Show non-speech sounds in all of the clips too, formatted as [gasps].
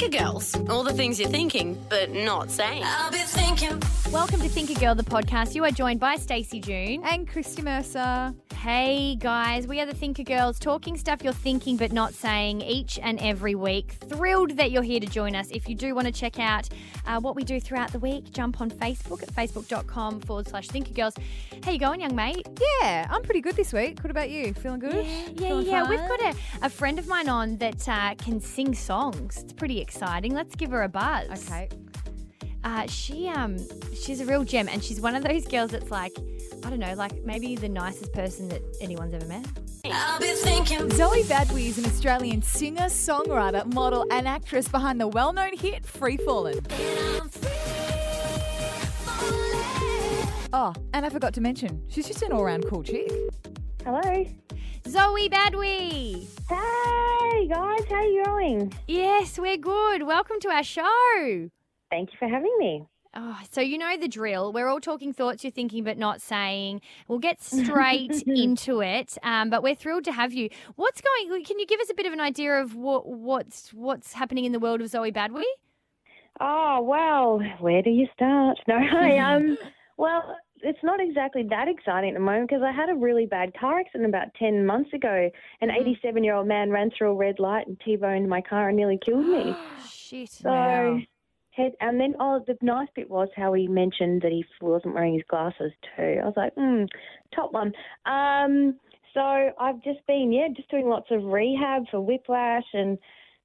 Thinker Girls. All the things you're thinking, but not saying. I'll be thinking. Welcome to Thinker Girl, the podcast. You are joined by Stacey June. And Christy Mercer. Hey guys, we are the Thinker Girls, talking stuff you're thinking but not saying each and every week. Thrilled that you're here to join us. If you do want to check out uh, what we do throughout the week, jump on Facebook at facebook.com forward slash Thinker Girls. How you going, young mate? Yeah, I'm pretty good this week. What about you? Feeling good? Yeah, yeah, Feeling yeah. We've got a, a friend of mine on that uh, can sing songs. It's pretty exciting. Let's give her a buzz. Okay. Uh, she um she's a real gem, and she's one of those girls that's like, I don't know, like maybe the nicest person that anyone's ever met. I'll be thinking. Zoe Badwi is an Australian singer, songwriter, model, and actress behind the well known hit Free Fallin'. Oh, and I forgot to mention, she's just an all round cool chick. Hello. Zoe Badwi. Hey guys, how you going? Yes, we're good. Welcome to our show. Thank you for having me. Oh, so you know the drill. We're all talking thoughts you're thinking but not saying. We'll get straight [laughs] into it. Um, but we're thrilled to have you. What's going? Can you give us a bit of an idea of what what's what's happening in the world of Zoe Badwi? Oh well, where do you start? [laughs] No, I um, [laughs] well, it's not exactly that exciting at the moment because I had a really bad car accident about ten months ago. An 87 year old man ran through a red light and t-boned my car and nearly killed me. [gasps] Shit. So, head, and then oh, the nice bit was how he mentioned that he wasn't wearing his glasses too. I was like, hmm, top one. Um, so I've just been yeah, just doing lots of rehab for whiplash and.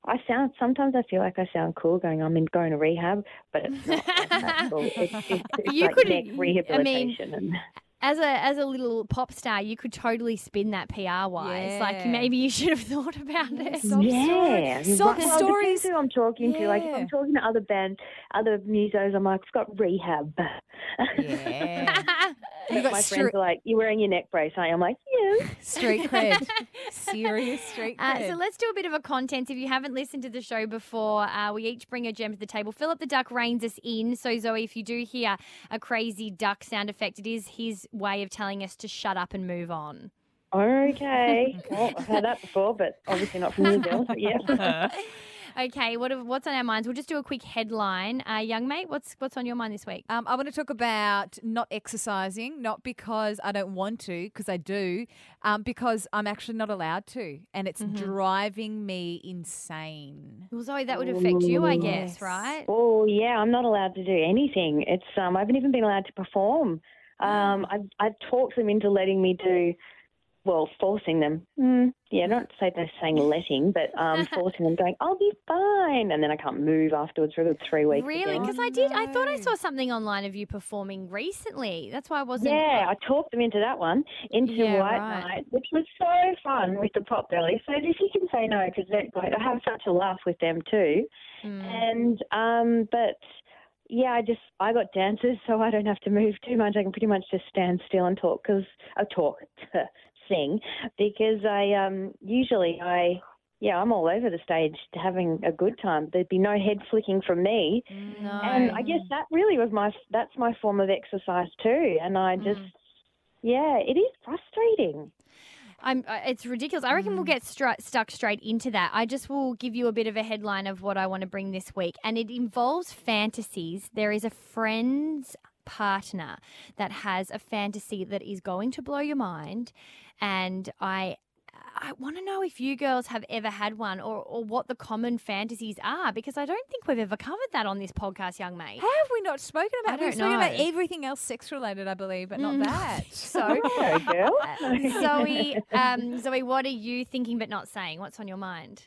I sound sometimes I feel like I sound cool going I'm in going to rehab, but it's not that [laughs] cool. It's, it's, it's You like could- neck I mean, rehabilitation and As a as a little pop star, you could totally spin that PR wise. Like maybe you should have thought about it. Sob yeah, stories. you're Sob. Well, stories. who I'm talking to. Like if I'm talking to other bands, other musos, I'm like, I've got rehab. Yeah. [laughs] [laughs] But You got my stre- friends are like, you're wearing your neck brace, aren't you? I'm like, yeah. [laughs] street cred. [laughs] Serious street Uh, cred. so let's do a bit of a content. If you haven't listened to the show before, uh, we each bring a gem to the table. Philip the Duck reins us in. So, Zoe, if you do hear a crazy duck sound effect, it is his way of telling us to shut up and move on. Okay. well, I've had that before, but obviously not from New Zealand. But yeah. Okay, what have, what's on our minds? We'll just do a quick headline. Uh, young mate, what's what's on your mind this week? Um, I want to talk about not exercising, not because I don't want to, because I do, um, because I'm actually not allowed to, and it's driving me insane. Well, Zoe, that would affect you, I guess, Yes. right? Oh yeah, I'm not allowed to do anything. It's um, I haven't even been allowed to perform. Um, I've I've talked them into letting me do, well, forcing them. Mm, yeah, not say they're saying letting, but um, [laughs] forcing them, going, I'll be fine, and then I can't move afterwards for a good three weeks. Really? Because I did. I thought I saw something online of you performing recently. That's why I wasn't. Yeah, I talked them into that one, into Yeah, White right. Night, which was so fun with the pop belly. So if you can say no, because that great. I have such a laugh with them too. Mm. And um, but yeah, I just I got dancers, so I don't have to move too much. I can pretty much just stand still and talk because I talk, [laughs] sing, because I um usually I. Yeah, I'm all over the stage having a good time. There'd be no head flicking from me, No. and I guess that really was my that's my form of exercise too. And I just, yeah, it is frustrating. I'm, it's ridiculous. I reckon we'll get stuck straight into that. I just will give you a bit of a headline of what I want to bring this week, and it involves fantasies. There is a friend's partner that has a fantasy that is going to blow your mind, and I. I want to know if you girls have ever had one or, or what the common fantasies are because I don't think we've ever covered that on this podcast, young mate. How have we not spoken I about? We've don't spoken about everything else sex related, I believe, but Mm. not that. [laughs] So, Hello, girl. uh, Zoe, [laughs] um, Zoe, what are you thinking but not saying? What's on your mind?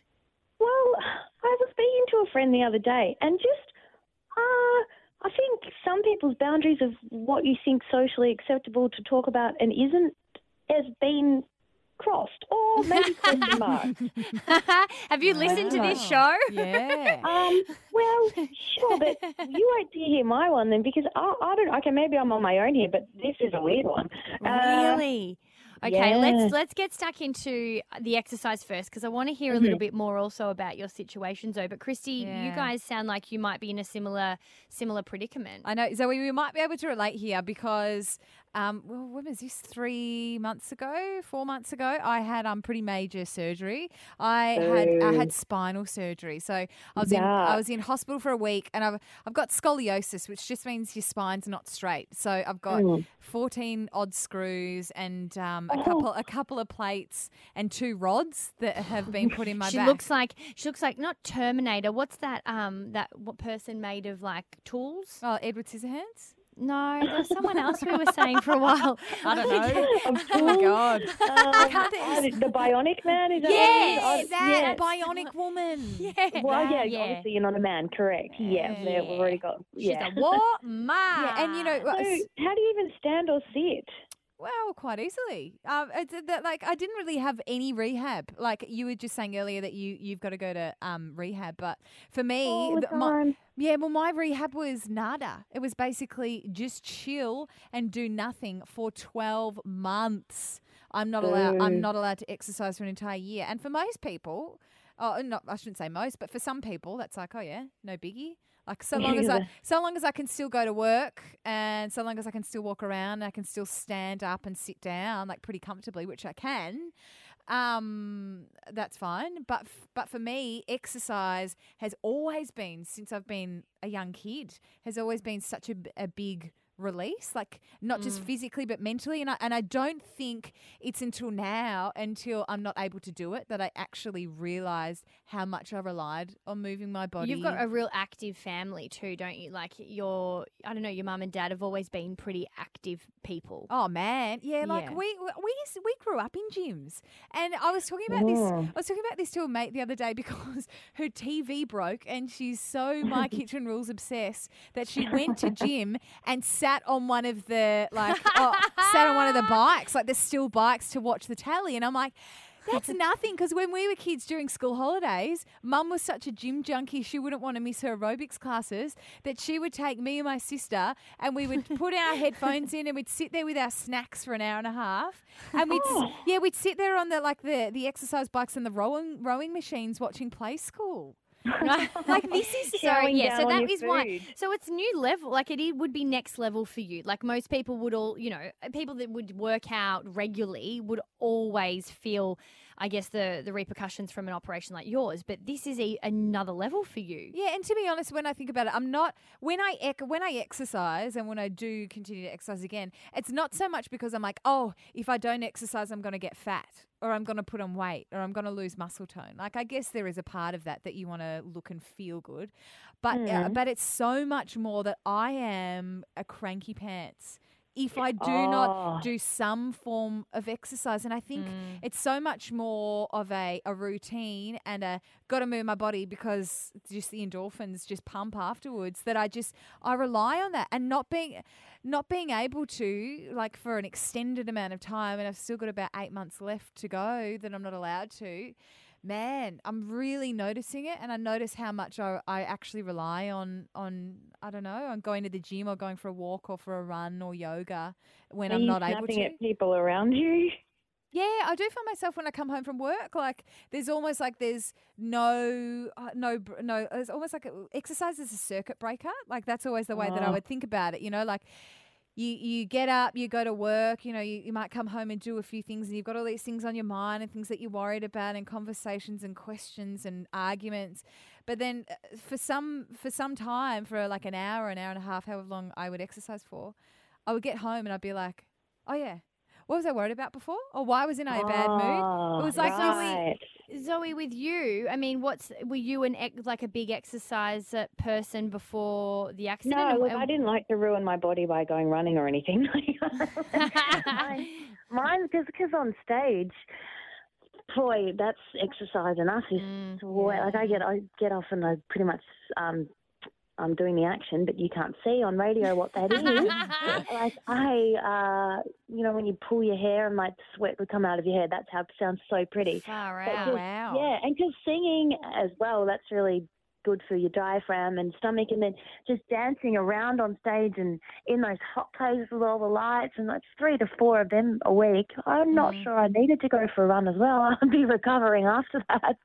Well, I was speaking to a friend the other day, and just, uh, I think some people's boundaries of what you think socially acceptable to talk about and isn't has been crossed or maybe question mark. [laughs] Have you listened to this show? Yeah. [laughs] Um, well, sure, but you wait to hear my one then because I, I don't. Okay, maybe I'm on my own here, but this is a weird one. Uh, Really? Okay, yeah. let's let's get stuck into the exercise first because I want to hear a little bit more also about your situation, Zoe. But Christy, you guys sound like you might be in a similar similar predicament. I know, Zoe, we might be able to relate here because, um, well, when was this? Three months ago, four months ago, I had um pretty major surgery. I had I had spinal surgery, so I was in I was in hospital for a week, and I've I've got scoliosis, which just means your spine's not straight. So I've got Mm. fourteen odd screws and um, Oh. a couple a couple of plates and two rods that have [laughs] been put in my she back. looks like she looks like not Terminator. What's that? Um, that what person made of like tools? oh, Edward Scissorhands. No, [laughs] there's someone else we were saying for a while. [laughs] I don't [laughs] know. oh my God. Can't think- uh, the bionic man is that Yes, what it is? that yes. bionic woman. Yeah. Well, yeah, Yeah. obviously you're not a man, correct? Yeah, there, we've already got. She's Yeah. a what man? Yeah, and you know, So, how do you even stand or sit? Well, quite easily. Um, it's uh, that like I didn't really have any rehab. Like you were just saying earlier that you you've got to go to um rehab, but for me, All the the- my- yeah, well, my rehab was nada. It was basically just chill and do nothing for twelve months. I'm not allowed. I'm not allowed to exercise for an entire year. And for most people, oh, not I shouldn't say most, but for some people, that's like, oh yeah, no biggie. Like so long as I, so long as I can still go to work, and so long as I can still walk around, I can still stand up and sit down like pretty comfortably, which I can. Um, that's fine. But f- but for me, exercise has always been since I've been a young kid has always been such a big release like not just mm. physically but mentally and I, and I don't think it's until now until I'm not able to do it that I actually realized how much I relied on moving my body You've got a real active family too, don't you? Like your, I don't know, your mum and dad have always been pretty active people. Oh man, yeah, like Yeah. we we used, we grew up in gyms, and I was talking about this. I was talking about this to a mate the other day [laughs] because her TV broke, and she's so my [laughs] kitchen rules obsessed that she went to gym and sat [laughs] on one of the like oh, sat on one of the [laughs] bikes, like there's still bikes to watch the tally, and I'm like. That's nothing because when we were kids during school holidays, mum was such a gym junkie, she wouldn't want to miss her aerobics classes that she would take me and my sister and we would put our [laughs] headphones in and we'd sit there with our snacks for an hour and a half. And we'd, s- oh. yeah, we'd sit there on the like the, the exercise bikes and the rowing, rowing machines watching Play School. [laughs] like this is [laughs] So yeah, so that is on that your is why. So it's new level. Like it, would be next level for you. Like most people would all, you know, people that would work out regularly would always feel, I guess, the the repercussions from an operation like yours. But this is a, another level for you. Yeah, and to be honest, when I think about it, I'm not when I ec- when I exercise and when I do continue to exercise again, it's not so much because I'm like, oh, if I don't exercise, I'm going to get fat or I'm going to put on weight or I'm going to lose muscle tone. Like I guess there is a part of that that you want to look and feel good, but uh, but it's so much more that I am a cranky pants. If I do Oh. not do some form of exercise, and I think Mm. it's so much more of a, a routine and a got to move my body because just the endorphins just pump afterwards that I just I rely on that and not being not being able to like for an extended amount of time and I've still got about 8 months left to go that I'm not allowed to man I'm really noticing it and I notice how much I, I actually rely on on I don't know on going to the gym or going for a walk or for a run or yoga when Are I'm not able to at people around you? yeah, I do find myself when I come home from work, like there's almost like there's no, uh, no, no. It's almost like exercise is a circuit breaker. Like that's always the way that I Oh. would think about it. You know, like you you get up, you go to work. You know, you, you might come home and do a few things, and you've got all these things on your mind and things that you're worried about, and conversations and questions and arguments. But then uh, for some for some time, for like an hour, an hour and a half, however long I would exercise for, I would get home and I'd be like, oh yeah. What was I worried about before? Or why was in I a bad mood? Oh, It was like this- right. Zoe, with you, I mean, what's were you an ex- like a big exercise uh, person before the accident? No, look, I didn't like to ruin my body by going running or anything. [laughs] Mine, [laughs] mine because on stage, boy, that's exercise enough. Is Mm, way, like I get I get off and I pretty much um, I'm doing the action, but you can't see on radio what that is. [laughs] like I, uh, you know, when you pull your hair and like sweat would come out of your hair. That's how it sounds so pretty. Far out. just- Wow. Yeah, and because singing as well, that's really good for your diaphragm and stomach. And then just dancing around on stage and in those hot places with all the lights and like three to four of them a week. I'm not Mm. sure I needed to go for a run as well. [laughs] I'd be recovering after that.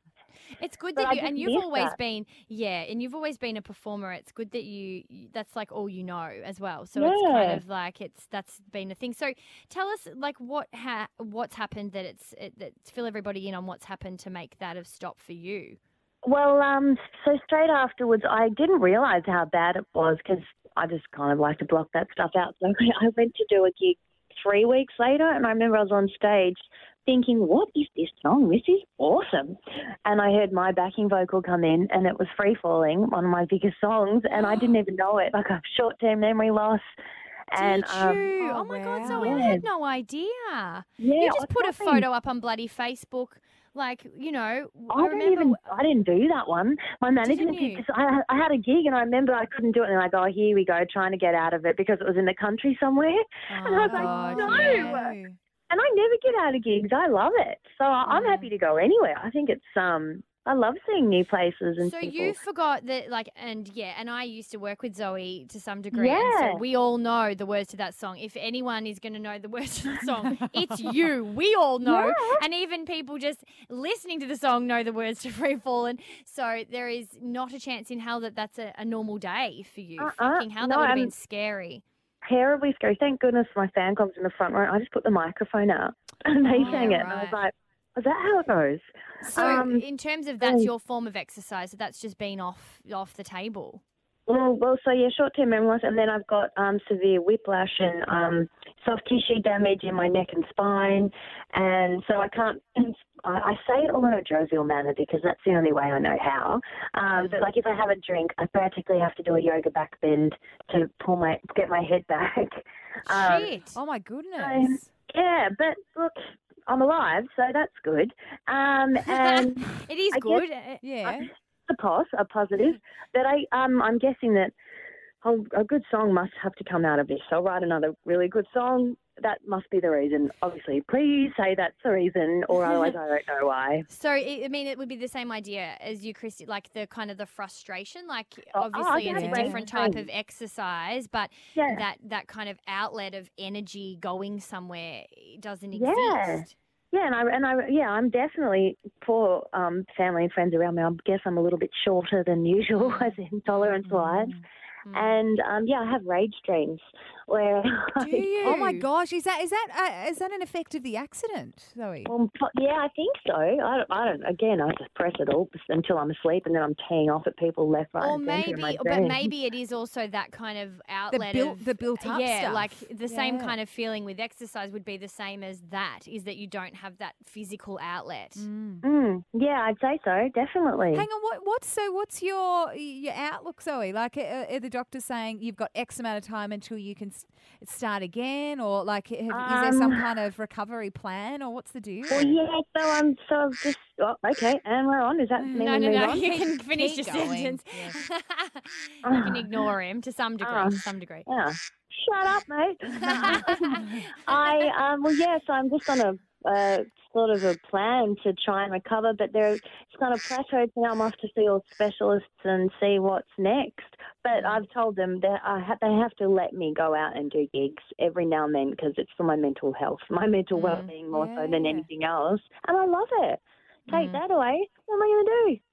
It's good that you and you've always that. been yeah, and you've always been a performer. It's good that you that's like all you know as well. So it's kind of like it's that's been a thing. So tell us like what ha- what's happened that it's it, that fill everybody in on what's happened to make that have stopped for you. Well, um, so straight afterwards, I didn't realise how bad it was because I just kind of like to block that stuff out. So [laughs] I went to do a gig three weeks later, and I remember I was on stage thinking, "What is this song? This is awesome!" And I heard my backing vocal come in, and it was "Free Falling," one of my biggest songs, and I didn't even know it. Like a short-term memory loss. And Did um, you? Oh, Oh, my god, wow. Zoe, I had no idea. yeah, you just I put a photo up on bloody Facebook, like you know. I, I don't remember. even. I didn't do that one. My management Didn't you? did. 'cause I, I had a gig and I remember I couldn't do it, and like, oh, here we go, trying to get out of it because it was in the country somewhere. and I was like, God, no. And I never get out of gigs. I love it, so I I'm happy to go anywhere. I think it's um. I love seeing new places and So people. you forgot that, like, and yeah, and I used to work with Zoe to some degree, and Yeah. so we all know the words to that song. If anyone is going to know the words to the [laughs] song, it's you. We all know, Yeah. and even people just listening to the song know the words to "Free Falling." So there is not a chance in hell that that's a, a normal day for you. Uh-uh. Fucking hell, that would have been scary. Terribly scary. Thank goodness my fan club's in the front row. I just put the microphone out [laughs] and they Oh, sang it, and I was like, is that how it goes? So Um, in terms of that's your form of exercise, that's just been off off the table. Well, well, so yeah, short-term memory loss, and then I've got um, severe whiplash and um, soft tissue damage in my neck and spine, and so I can't. [clears throat] I, say it all in a jovial manner because that's the only way I know how. Um, but like if I have a drink, I practically have to do a yoga back bend to pull my get my head back. [laughs] Um, Shit. Oh my goodness. yeah, but look, I'm alive, so that's good. Um, [laughs] and it is I good. Uh, Yeah. A pos, a positive. But I, um, I'm guessing that a, a good song must have to come out of this. So I'll write another really good song. That must be the reason. Obviously, please say that's the reason, or otherwise I don't know why. [laughs] So I I mean, it would be the same idea as you, Christy, like the kind of the frustration. Like Oh, oh, obviously, yeah, it's a different type of exercise, but Yeah. that that kind of outlet of energy going somewhere doesn't exist. Yeah, and I and I yeah, I'm definitely for um, family and friends around me. I guess I'm a little bit shorter than [laughs] usual, as in tolerance wise. Mm. And um, yeah, I have rage dreams where [laughs] Do you? Oh my gosh, is that is that uh, is that an effect of the accident, Zoe? Well, po- yeah, I think so. I don't, I don't. Again, I just press it all until I'm asleep, and then I'm teeing off at people left, right, Or and centre maybe, but dreams. maybe it is also that kind of outlet built- of the built-up yeah, stuff. like the same kind of feeling with exercise would be the same as that. Is that you don't have that physical outlet. Mm. Mm, yeah, I'd say so. Definitely. Hang on, what what's so what's your your outlook, Zoe? Like, are, are the doctors saying you've got X amount of time until you can s- start again, or like, have, is there some Um, kind of recovery plan, or what's the deal? Well, yeah. So I'm so I've just oh, okay, and we're on. Is that me? No, no, move no. on? You can finish keep your going. sentence. Yeah. [laughs] you can ignore him to some degree. Ah. to some degree. Yeah. Shut up, mate. [laughs] [laughs] I um well yeah, so I'm just on a uh, sort of a plan to try and recover, but there it's kind of plateaued now. I'm off to see all specialists and see what's next. But I've told them that I ha- they have to let me go out and do gigs every now and then because it's for my mental health, my mental Mm, well-being more so than yeah. anything else. And I love it. Take Mm. that away. What am I going to do?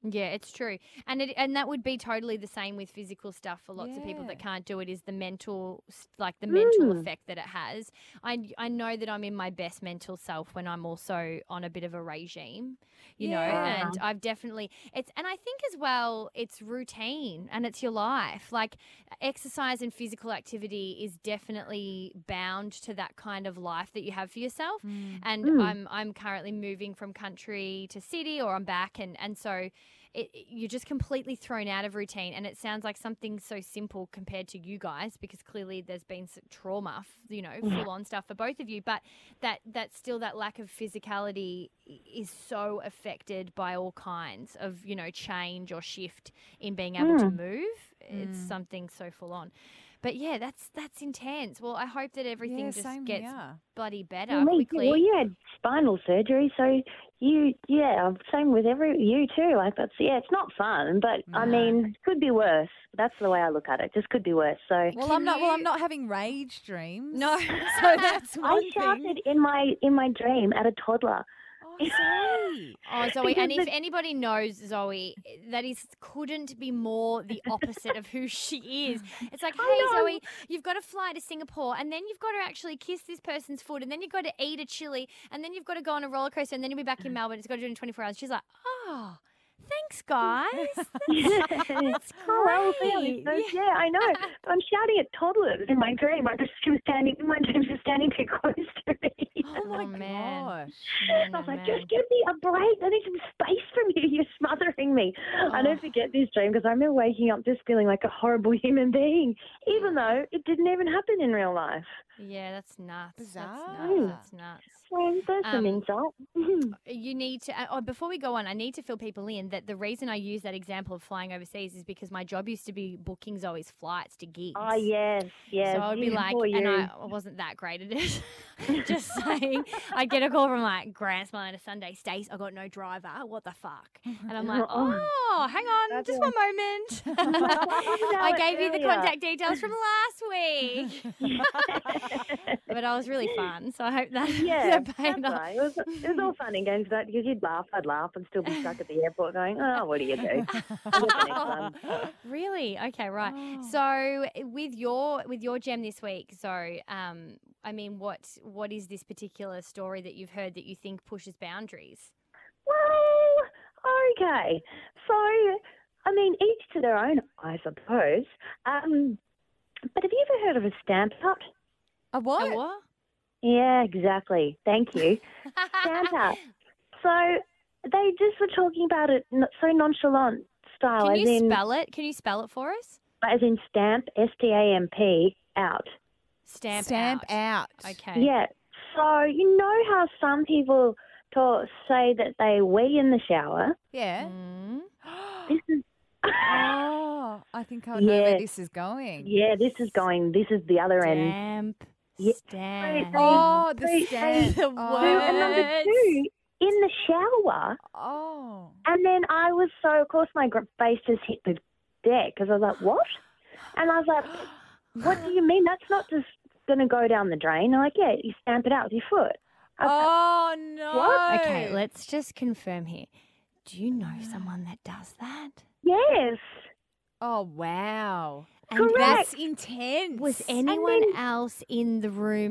Yeah, it's true, and it and that would be totally the same with physical stuff for lots of people that can't do it. Is the mental, like the mental Mm. effect that it has. I I know that I'm in my best mental self when I'm also on a bit of a regime, you know, and I've definitely it's and I think as well it's routine and it's your life. Like exercise and physical activity is definitely bound to that kind of life that you have for yourself Mm. and Mm. I'm I'm currently moving from country to city or I'm back and and so it, you're just completely thrown out of routine. And it sounds like something so simple compared to you guys, because clearly there's been trauma, you know, mm. full on stuff for both of you. But that that still that lack of physicality is so affected by all kinds of you know change or shift in being able to mm. move. It's mm. something so full on. But yeah, that's that's intense. Well, I hope that everything Yeah, just gets here. bloody better Well, quickly. well, you had spinal surgery, so you, yeah, same with every you too. Like that's yeah, it's not fun, but I mean, could be worse. That's the way I look at it. Just could be worse. So Well, I'm not. Well, I'm not having rage dreams. No. [laughs] so that's one I thing. shouted in my in my dream at a toddler. Oh. Oh, Zoe, and if anybody knows Zoe, that is couldn't be more the opposite of who she is. [laughs] It's like, hey. Zoe, you've got to fly to Singapore, and then you've got to actually kiss this person's foot, and then you've got to eat a chili, and then you've got to go on a roller coaster, and then you'll be back in [laughs] Melbourne. It's got to do it in 24 hours. She's like, oh, thanks, guys. [laughs] That's well, great. yeah, yeah, I know. I'm shouting at toddlers in my dream. I just she was standing my dream. She was standing too close to me. Oh my Oh, man. gosh. Man, I was oh, like, man. just give me a break. I need some space from you. You're smothering me. I never oh. forget this dream because I remember waking up just feeling like a horrible [laughs] human being, even though it didn't even happen in real life. Yeah, that's nuts. Bizarre. That's nuts. That's nuts. There's some Um, [laughs] you need to uh, oh, before we go on i need to fill people in that the reason i use that example of flying overseas is because my job used to be booking zoe's flights to gigs Oh yes, yes. so I'd be like, and. I I wasn't that great at it. [laughs] [laughs] Just saying, I'd get a call from like Grant Smillie on a Sunday, Stace, I got no driver. What the fuck? And I'm like, [laughs] oh, hang on, That's just one moment. [laughs] I gave you the contact details from last week, but I was really fun. So I hope that Yeah, that paid off. right. It was, it was all fun and games, that because you'd laugh, I'd laugh, and still be stuck at the airport going, "Oh, what do you do?" I'll get the next one. Really? Okay, right. Oh. So with your with your gem this week, so um, I mean, what what is this particular story that you've heard that you think pushes boundaries? Well, okay. So, I mean, each to their own, I suppose. Um, but have you ever heard of a stamp out? A what? A what? Yeah, exactly. Thank you. [laughs] stamp out. So they just were talking about it so nonchalant style, Can as you in spell it? Can you spell it for us? as in stamp, S T A M P out. Stamp, Stamp out. out. Okay. Yeah. So you know how some people talk, say that they wee in the shower. Yeah. Mm. This is [gasps] oh, I think I know where this is going. yeah. This is going. This is the other end. Stamp. Yeah. Stamp. Oh, the They- stamp. The Oh. Two, and number two, in the shower. Oh. And then I was so, of course, my gr- face just hit the deck because I was like, what? And I was like, [gasps] what do you mean? That's not just going to go down the drain. I'm like, yeah, you stamp it out with your foot. I was like, Oh no. Okay, let's just confirm here. Do you know someone that does that? yes. Oh wow. And Correct. That's intense. Was anyone else in the room?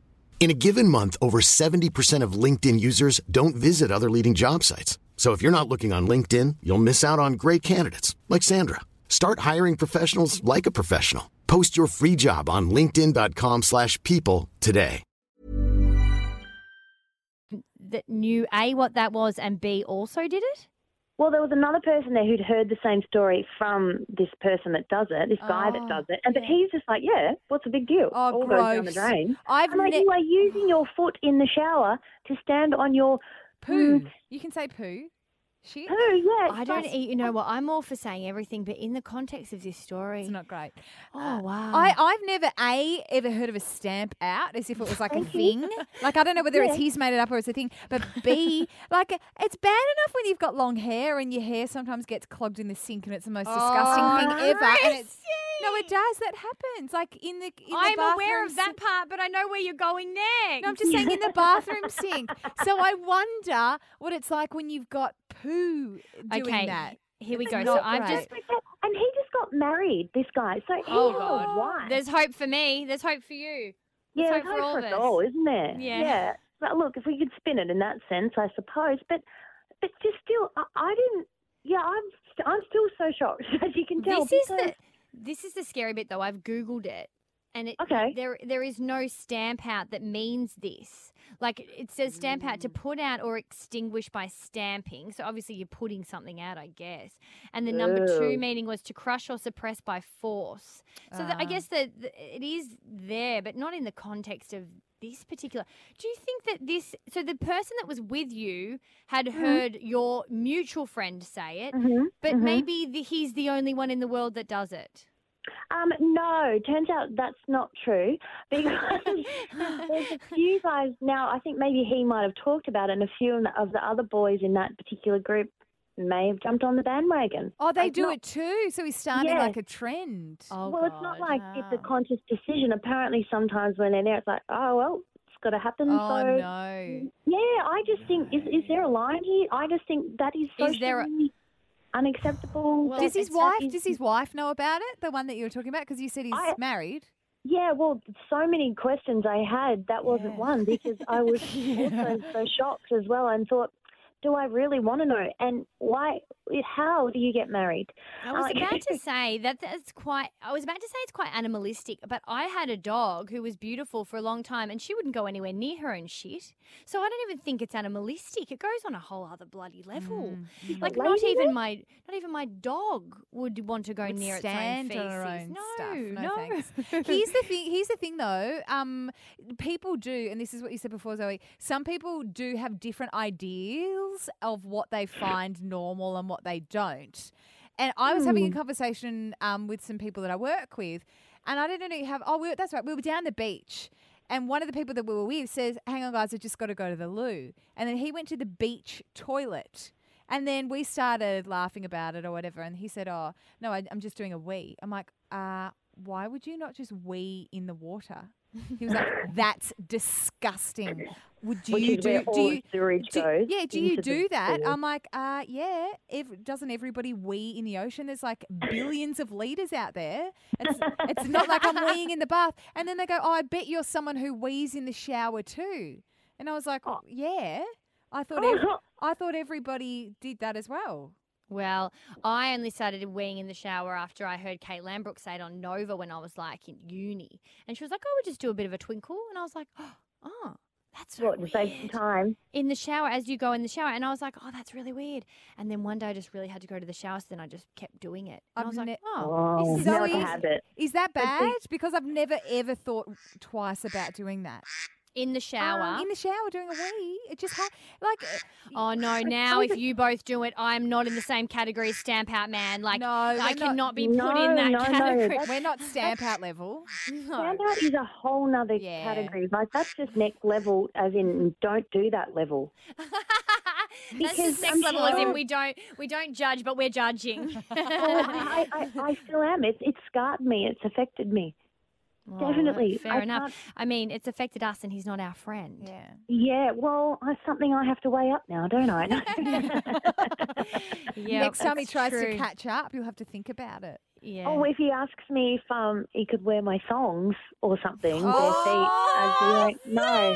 In a given month, over 70% of LinkedIn users don't visit other leading job sites. So if you're not looking on LinkedIn, you'll miss out on great candidates like Sandra. Start hiring professionals like a professional. Post your free job on linkedin.com/people today. that knew A, what that was, and B, also did it? Well, there was another person there who'd heard the same story from this person that does it, this guy Oh, that does it, and but yeah. he's just like, yeah, what's the big deal? Oh, All goes down the gross. drain. I've I'm like, ne- you are using your foot in the shower to stand on your poo. Mm. You can say poo. Shit. Who? Yeah. I don't. that's- e- You know what? I'm all for saying everything, but in the context of this story, It's not great. oh uh, wow. I, I've never a ever heard of a stamp out as if it was like a thing. Like I don't know whether it's he's made it up or it's a thing. But b [laughs] like it's bad enough when you've got long hair and your hair sometimes gets clogged in the sink and it's the most disgusting Oh, thing ever. And it's no, it does. That happens. Like in the in the I'm aware of that part, but I know where you're going next. No, I'm just saying in the [laughs] bathroom sink. So I wonder what it's like when you've got poo doing okay, that. here we It's go. So not I've great. just. And he just got married, this guy. So he Oh has God. a wife. There's hope for me. There's hope for you. yeah, hope there's for hope all for us us. all, isn't there? Yeah. Yeah. But look, if we could spin it in that sense, I suppose. But but just still, I, I didn't. Yeah, I'm st- I'm still so shocked, [laughs] as you can tell. This is the this is the scary bit though. I've googled it, and it Okay. there there is no stamp out that means this. Like it says stamp out to Mm. put out or extinguish by stamping. So obviously you're putting something out, I guess. And the number two meaning was to crush or suppress by force. So the, I Ah. guess that it is there, but not in the context of this particular. Do you think that this? So the person that was with you had Mm-hmm. heard your mutual friend say it, Mhm, but mhm. maybe the, he's the only one in the world that does it. Um, no, turns out that's not true because [laughs] there's a few guys now. I think maybe he might have talked about it, and a few of the- other boys in that particular group may have jumped on the bandwagon. Oh, they It's do not- it too. So he's starting Yeah. like a trend. Oh, well, it's not God. like it's a conscious decision. Apparently, sometimes when they're there, it's like, oh well, it's got to happen. Oh so no. yeah, I just think is is there a line here? I just think that is Is there a- socially unacceptable. Well, Does his wife? is- Does his wife know about it? The one that you were talking about? Because you said he's I- married. Yeah, well, so many questions I had. That wasn't Yeah. one because I was [laughs] also so shocked as well and thought, do I really want to know? And why? How do you get married? I was Uh, about to [laughs] say that that's quite. I was about to say it's quite animalistic, but I had a dog who was beautiful for a long time, and she wouldn't go anywhere near her own shit. So I don't even think it's animalistic. It goes on a whole other bloody level. Mm, Like not even then? my not even my dog would want to go Would near stand its own on her own no, stuff. No, no. thanks. [laughs] Here's the thing. Here's the thing, though. Um, people do, and this is what you said before, Zoe. Some people do have different ideals of what they find normal and what they don't. And I was having a conversation um, with some people that I work with, and I didn't know have. Oh, we were, that's right. We were down the beach. And one of the people that we were with says, Hang on, guys, I've just got to go to the loo. And then he went to the beach toilet. And then we started laughing about it or whatever. And he said, Oh, no, I, I'm just doing a wee. I'm like, uh, why would you not just wee in the water? He was like, That's disgusting. Would do you do, do you do- yeah, do you do that? pool. I'm like, uh, yeah. Ev- doesn't everybody wee in the ocean? There's like billions of liters out there. It's, it's not like I'm weeing in the bath. And then they go, oh, I bet you're someone who wees in the shower too. And I was like, Oh. yeah. I thought [laughs] ev- I thought everybody did that as well. Well, I only started weeing in the shower after I heard Kate Langbroek say it on Nova when I was like in uni, and she was like, "Oh, would just do a bit of a twinkle," and I was like, "Oh, oh that's so What to save some time? in the shower as you go in the shower. And I was like, oh, that's really weird. And then one day I just really had to go to the shower, so then I just kept doing it. And I I've was like, ne- oh, Oh, this is so now so it's a easy. Is that bad? Because I've never ever thought twice about doing that. In the shower. Um, in the shower doing a wee. It just ha- [sighs] like uh, [sighs] oh no! Now if you both do it, I'm not in the same category as Stamp Out Man. Like No, I we're not- cannot be put No, in that no, no, category. that's- we're not stamp out level. [sighs] No. Stand out is a whole nother Yeah. category. Like that's just next level, as in don't do that level. [laughs] That's Because just next I'm level, as in we don't we don't judge, but we're judging. Well, I, I, [laughs] I still am. It's it's scarred me. It's affected me. Well, Definitely. fair I enough. I mean, it's affected us, and he's not our friend. Yeah. Yeah. Well, that's something I have to weigh up now, don't I? [laughs] [laughs] [laughs] Yeah, Next time he tries true. to catch up, you'll have to think about it. Yeah. Oh, if he asks me if um he could wear my songs or something, Oh, bare feet, I'd be like, no.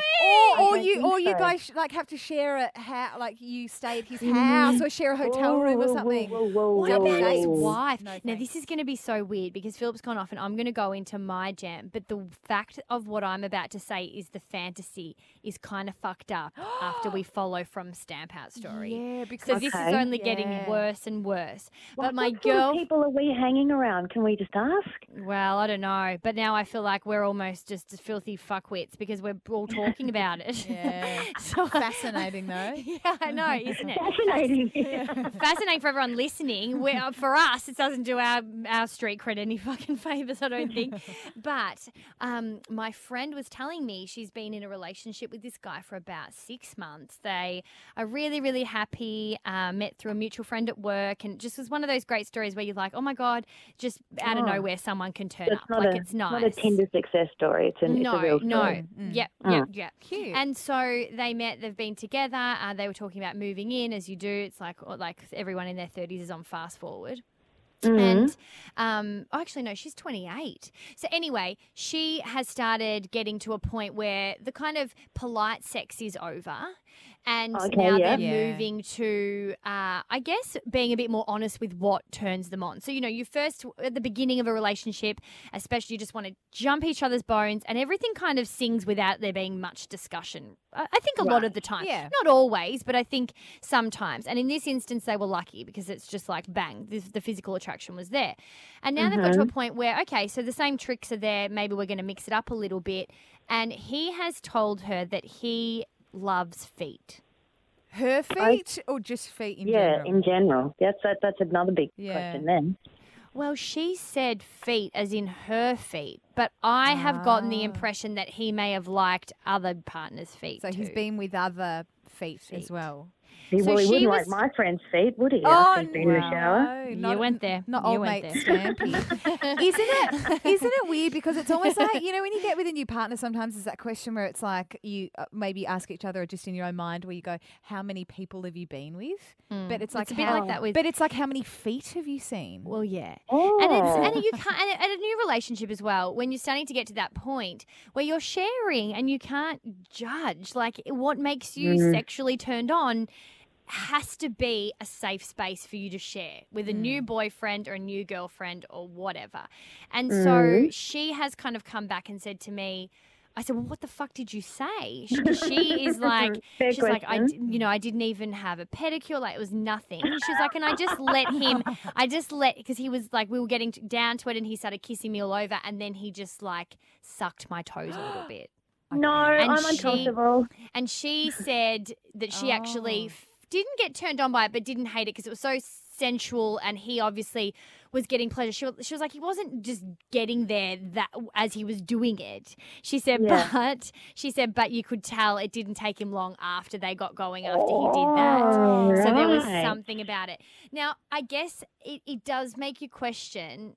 Or, or you, think or you guys sh- like have to share a ha- like you stay at his house or share a hotel room or Whoa, whoa, something. Whoa, whoa, What whoa, about his wife? No, now, this is going to be so weird because Philip's gone off and I'm going to go into my jam. But the fact of what I'm about to say is the fantasy is kind of fucked up after we [gasps] follow from Stamp Out Story. Yeah, So because this is Okay. only getting worse and worse. What, but my what girl. people are we hanging around? Can we just ask? Well, I don't know, but now I feel like we're almost just filthy fuckwits because we're all talking about it. [laughs] Yeah. [laughs] so, Fascinating though. [laughs] yeah, I know, isn't it? Fascinating. Fascinating for everyone listening. we uh, for us, it doesn't do our our street cred any fucking favors, I don't think. but um, my friend was telling me she's been in a relationship with this guy for about six months. They are really, really happy. Uh, met through a mutual friend at work, and just was one of those great stories where you're like, oh my god, just out of Oh. nowhere, someone can turn It's up. not like a it's nice. not a Tinder success story. It's, an, no, it's a real no. story. Yep, Mm. yep, yep. Cute. And so they met. They've been together. Uh, they were talking about moving in, as you do. It's like like everyone in their thirties is on fast forward. Mm-hmm. And um, oh, actually, no, she's 28. So, anyway, she has started getting to a point where the kind of polite sex is over. And Okay, now yeah. they're Yeah. moving to, uh, I guess, being a bit more honest with what turns them on. So, you know, you first, at the beginning of a relationship, especially, you just want to jump each other's bones and everything kind of sings without there being much discussion. I, I think a lot of the time. Yeah. Not always, but I think sometimes. And in this instance, they were lucky because it's just like bang, the, the physical attraction was there. And now they've got to a point where, okay, so the same tricks are there. Maybe we're going to mix it up a little bit. And he has told her that he loves feet. Her feet or just feet in Yeah, general? in general. That's that, that's another big Yeah. question then. Well, she said feet as in her feet, but I have gotten the Ah. impression that he may have liked other partners' feet. so he's been with other feet, as well. He, So well, he wouldn't was- like my friend's feet, would he? Oh, After he's been in the shower. You not, went there. Not You old went mate there. Stampy. [laughs] isn't it? Isn't it weird? Because it's almost like you know when you get with a new partner, sometimes there's that question where it's like you uh, maybe ask each other or just in your own mind, where you go, "How many people have you been with?" But it's like Mm. a bit how, like that with- But it's like how many feet have you seen? Well, yeah. Oh. And it's and you can't and and a new relationship as well. When you're starting to get to that point where you're sharing and you can't judge, like what makes you sexually turned on has to be a safe space for you to share with a new mm. boyfriend or a new girlfriend or whatever. And so mm. she has kind of come back and said to me. I said, "Well, what the fuck did you say?" [laughs] She, she is like, Fair she's like, I, you know, I didn't even have a pedicure. Like it was nothing. She's like, and I just let him. [laughs] I just let because he was like, we were getting down to it, and he started kissing me all over, and then he just like sucked my toes a little [gasps] bit. No, And I'm she- uncomfortable. And she said that she actually Oh. f- didn't get turned on by it, but didn't hate it because it was so sensual, and he obviously was getting pleasure. She, was- she was like, he wasn't just getting there that as he was doing it. She said, Yeah. but she said, but you could tell it didn't take him long after they got going after he did oh, that. Oh, So there was something about it. Now, I guess it, it does make you question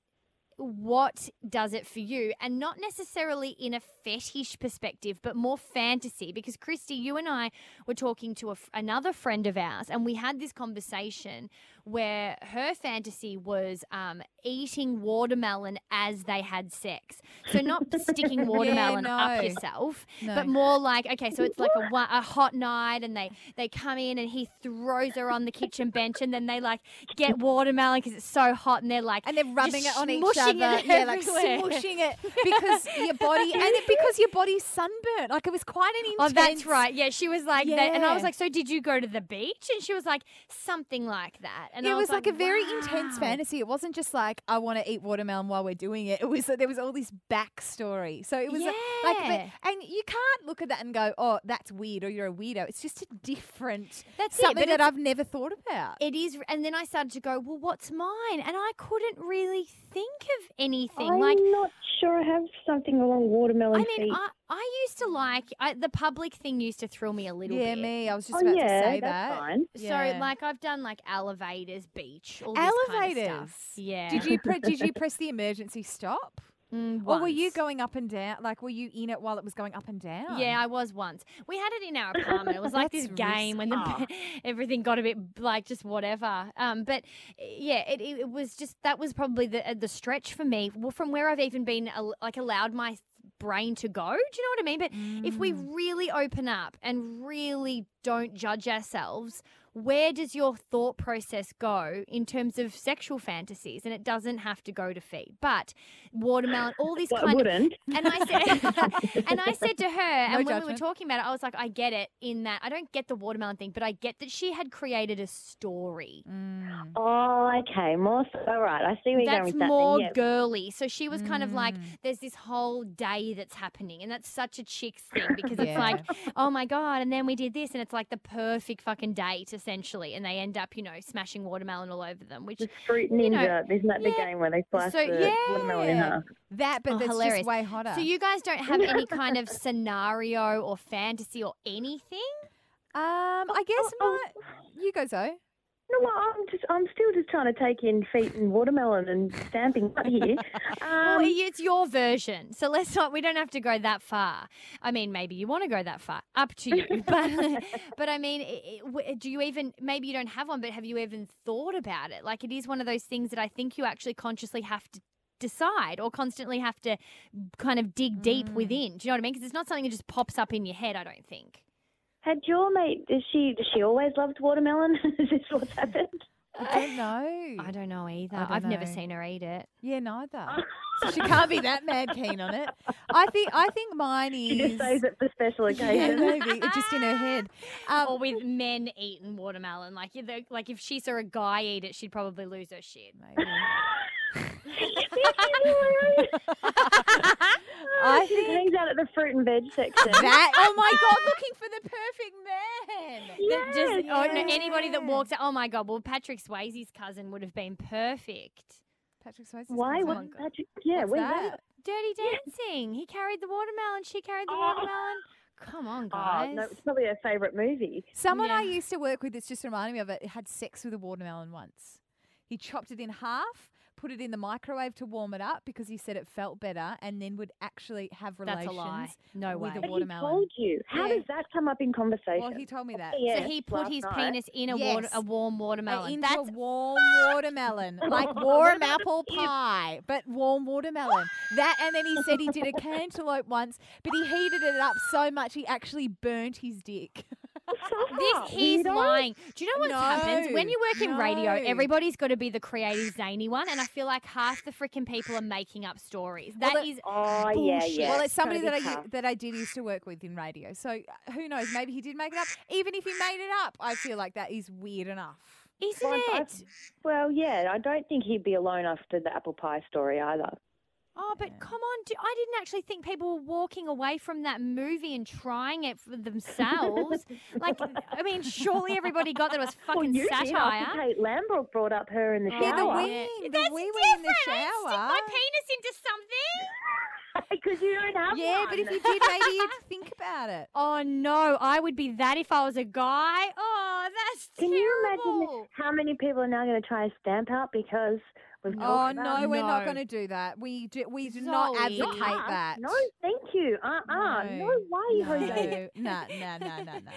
what does it for you? And not necessarily in a fetish perspective but more fantasy. Because christy you and i were talking to another friend of ours and we had this conversation where her fantasy was um, eating watermelon as they had sex so not [laughs] sticking watermelon no. up yourself No. but more like okay so it's like a, a hot night and they they come in and he throws her on the kitchen bench and then they like get watermelon because it's so hot and they're like and they're rubbing it on each other. yeah, like smushing it because your body [laughs] and it, because your body's sunburnt. Like it was quite an Oh, that's right. Yeah, she was like that, and I was like, "So did you go to the beach?" And she was like, "Something like that." And it I was, was like, a very intense fantasy. It wasn't just like I want to eat watermelon while we're doing it. [laughs] It was that there was all this backstory. So it was like, like, but, and you can't look at that and go, "Oh, that's weird," or "You're a weirdo." It's just a different That's something but that I've never thought about. It is, and then I started to go, "Well, what's mine?" And I couldn't really think of anything. I'm like, not sure I have something along watermelon I mean, feet. I, I used to like I, the public thing used to thrill me a little yeah, bit. me. I was just oh about yeah, to say that's that. fine. Yeah. So like I've done like elevators, beach, all this kind of Elevators. stuff. Yeah. Did you pre- did you press the emergency stop? [laughs] Mm, Or were you once. going up and down? Like, were you in it while it was going up and down? Yeah, I was once. We had it in our apartment. It was [laughs] like this That's game when the, [laughs] everything got a bit like just whatever. Um, but yeah, it, it, it was just that was probably the uh, the stretch for me. Well, from where I've even been al- like allowed my brain to go. Do you know what I mean? But if we Mm. really open up and really don't judge ourselves, where does your thought process go in terms of sexual fantasies? And it doesn't have to go to feet, but watermelon, all these Well, it kind wouldn't. of. And I said, [laughs] and I said to her, and when we were talking about it, I was like, I get it in that I don't get the watermelon thing, but I get that she had created a story. Mm. Oh, okay. More so. All right. I see where you're going with that. then, more yeah. girly. So she was kind of like, Mm. there's this whole day that's happening. And that's such a chick's thing because [laughs] it's like, oh my God. And then we did this. And it's like the perfect fucking day date, essentially. And they end up, you know, smashing watermelon all over them, which The fruit you know, ninja. Isn't that the game where they slice So, the watermelon in half? That, but Oh, that's hilarious. just way hotter. So you guys don't have any kind of [laughs] scenario or fantasy or anything? um, I guess Oh, my, you go Zoe. No, well, I'm just, I'm still just trying to take in feet and watermelon and stamping out here. [laughs] Well, Um, it's your version, so let's not. We don't have to go that far. I mean, maybe you want to go that far. Up to you. [laughs] But, [laughs] but I mean, i- i- w- do you even? Maybe you don't have one, but have you even thought about it? Like, it is one of those things that I think you actually consciously have to decide, or constantly have to kind of dig deep within. Do you know what I mean? Because it's not something that just pops up in your head. I don't think. Had your mate? Is she? Does she always loved watermelon? [laughs] is this what's happened? I don't know. I don't know either. I don't I've never seen her eat it. Yeah, neither. [laughs] so she can't be that mad keen on it. I think I think mine is. She just is saves it for special [laughs] yeah, occasions. maybe it's just in her head. Um, or with men eating watermelon. Like, you like if she saw a guy eat it, she'd probably lose her shit. maybe. I [laughs] I she think- hangs out at the fruit and veg section. That oh my god, [laughs] looking for the perfect man. That just oh, no, anybody that walks out. Oh my god! Well, Patrick Swayze's cousin would have been perfect. Patrick Swayze. Why? What, on. Oh Patrick, yeah, What's where's that? that? Dirty Dancing. He carried the watermelon. She carried the Oh. watermelon. Come on, [laughs] Oh, guys. no, it's probably her favourite movie. Someone I used to work with, it's just reminding me of it, had sex with a watermelon once. He chopped it in half, put it in the microwave to warm it up because he said it felt better, and then would actually have relations. That's a lie. No with way. a But watermelon. he told you. How Yeah. does that come up in conversation? Well, he told me that. Yeah, so he put his night. penis in a water, a warm Uh, watermelon. into That's a warm watermelon, [laughs] like warm apple [laughs] pie, but warm watermelon. That, and then he said he did a [laughs] cantaloupe once, but he heated it up so much he actually burnt his dick. This [laughs] he's Weirdo. lying. Do you know what happens when you work in radio? no. Everybody's got to be the creative zany one, and I feel like half the freaking people are making up stories. That Well, is Oh, yeah, bullshit. yeah. well, it's somebody that Totally I that I did used to work with in radio. So uh, who knows? Maybe he did make it up. Even if he made it up, I feel like that is weird enough. isn't Well, I- it? Well, yeah, I don't think he'd be alone after the apple pie story either. Oh, but come on! Do, I didn't actually think people were walking away from that movie and trying it for themselves. like, [laughs] I mean, surely everybody got that it was [laughs] Well, fucking did satire. Kate Langbroek brought up her in the Oh, Yeah, the shower. wing, the wee wee in the I stick my penis into something. [laughs] Because you don't have Yeah, one. but if you did, maybe you'd think about it. Oh no, I would be that if I was a guy. Oh, that's Can terrible. you imagine how many people are now going to try a stamp out because we've Oh no, about we're not going to do that. We do, we do not advocate Ah, that. No, thank you. Uh uh No, way, Jose. No, no, no, no, no.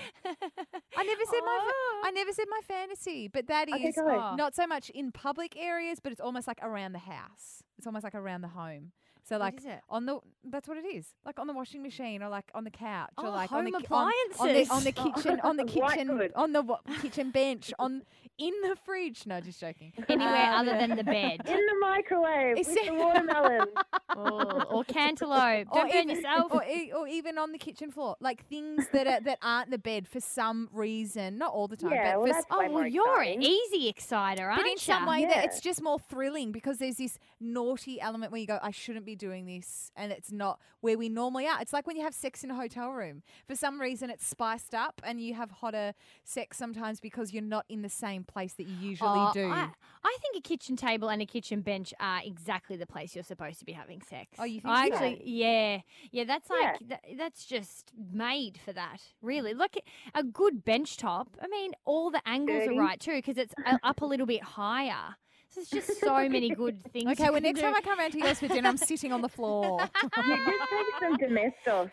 I never said my Oh. fa- I never said my fantasy, but that Okay. Oh. not so much in public areas, but it's almost like around the house. It's almost like around the home. So like is it? on the that's what it is. Like on the washing machine or like on the couch or Oh, like on the home ki- on- on, the on the [laughs] kitchen on the [laughs] kitchen on the wa- [laughs] kitchen bench on in the fridge. No, just joking. Anywhere Um, other than the bed. In the microwave It's- with the watermelon. Oh, or cantaloupe. or Don't burn even, yourself. or, e- or even on the kitchen floor, like things that are that aren't the bed for some reason. Not all the time, Yeah, but well, for that's Oh, way well, more you're an easy exciter, aren't But in some ya? way, that it's just more thrilling because there's this naughty element where you go, I shouldn't be doing this, and it's not where we normally are. It's like when you have sex in a hotel room. For some reason, it's spiced up, and you have hotter sex sometimes because you're not in the same place that you usually Oh, do. I, I think a kitchen table and a kitchen bench are exactly the place you're supposed to be having sex. Oh, you think I so? actually, yeah, yeah. That's like Yeah. that, that's just made for that. Really, look a good bench top. I mean, all the angles Dirty. are right too because it's up a little bit higher. There's just so many good [laughs] things. Okay, you well, can next do. time I come around to yours for dinner, I'm sitting on the floor. [laughs] Yeah, just take some domestos.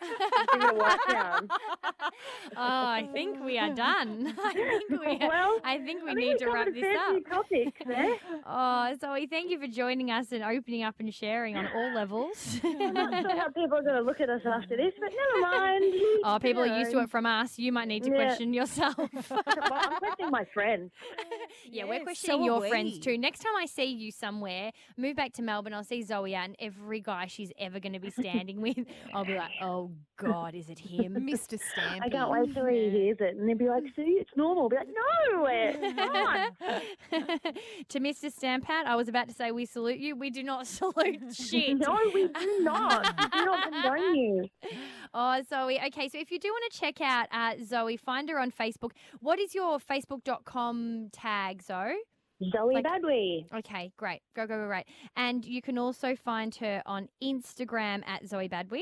Give it a wipe down. [laughs] Oh, I think we are done. I think we. Well, I think we I need think to wrap this up. few topics there. Oh, Zoe, thank you for joining us and opening up and sharing on all levels. I'm not sure how people are going to look at us after this, but never mind. oh, people are used to it from us. You might need to Yeah. question yourself. well, I'm questioning my friends. yeah, we're questioning so your are friends too. Next time I see you somewhere, move back to Melbourne, I'll see Zoe out and every guy she's ever going to be standing with, I'll be like, oh God, is it him? Mr. Stampy. I can't wait till he hears it, and they'll be like, "See, it's normal." I'll be like, "No, [laughs] it's not." to Mr. Stampat, I was about to say we salute you. We do not [laughs] salute shit. no, we do not. We do not condone you. [laughs] Oh, Zoe. Okay, so if you do want to check out uh, Zoe, find her on Facebook. What is your facebook.com tag, Zoe? Zoe Like- Badwi. Okay, great. Go, go, go, right. And you can also find her on Instagram at Zoe Badwi.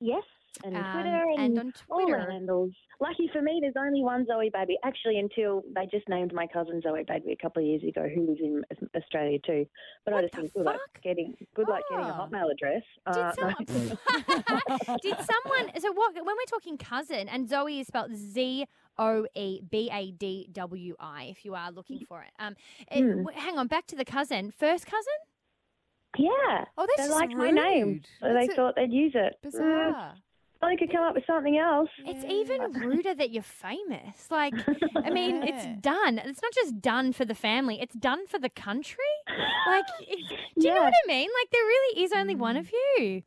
Yes, and Um, Twitter and, and on all the handles. Lucky for me, there's only one Zoe Badwi. Actually, until they just named my cousin Zoe Badwi a couple of years ago, who lives in Australia too. But I just think good luck getting good luck getting a Oh. Hotmail address. Did Uh, no. someone, [laughs] did someone, so what, when we're talking cousin, and Zoe is spelled Z O E B A D W I, if you are looking for it. Um, it- Hmm. w- hang on, back to the cousin. First cousin? Yeah. Oh, that's they just liked my name, so they a- thought they'd use it. Mm, Bizarre. I could come up with something else. It's even [laughs] ruder that you're famous. Like, I [laughs] mean, it's done. It's not just done for the family, it's done for the country. [gasps] Like, it's, do you know what I mean? Like, there really is only one of you.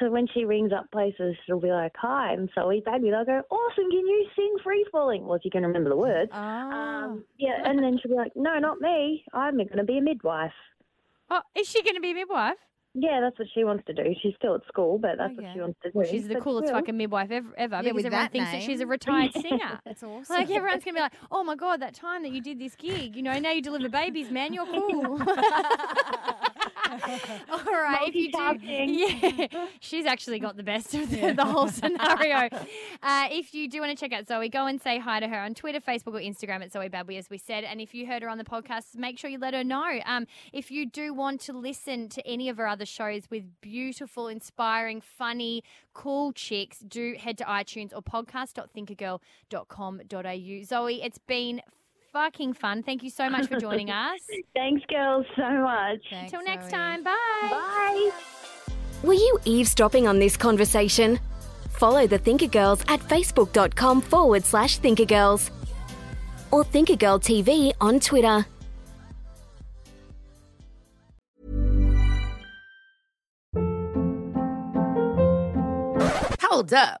So when she rings up places, she'll be like, "Hi, And I'm Zoe Badwi." They'll go, "Awesome! Can you sing Free Falling?" Well, if you can remember the words. Ah. Um, yeah, and then she'll be like, "No, not me. I'm going to be a midwife." Oh, is she going to be a midwife? Yeah, that's what she wants to do. She's still at school, but that's Oh, yeah. what she wants to do. Well, she's the But coolest still- fucking midwife ever, ever Yeah, because with everyone that thinks that she's a [laughs] retired singer. That's awesome. Like everyone's gonna be like, "Oh my god, that time that you did this gig, you know, now you deliver babies, man, you're cool." [laughs] [laughs] [laughs] All right, if you do, [laughs] yeah, she's actually got the best of the, the whole [laughs] scenario. Uh, if you do want to check out Zoe, go and say hi to her on Twitter, Facebook, or Instagram at Zoe Badwi, as we said. And if you heard her on the podcast, make sure you let her know. Um, if you do want to listen to any of her other shows with beautiful, inspiring, funny, cool chicks, do head to iTunes or podcast.thinkergirl.com.au. Zoe, it's been fucking fun. Thank you so much for joining us. [laughs] Thanks, girls, so much. Thanks, Till next Zoe. time. Bye. Bye. Were you eavesdropping on this conversation? Follow the Thinker Girls at facebook.com forward slash thinkergirls or Thinkergirl TV on Twitter. Hold up.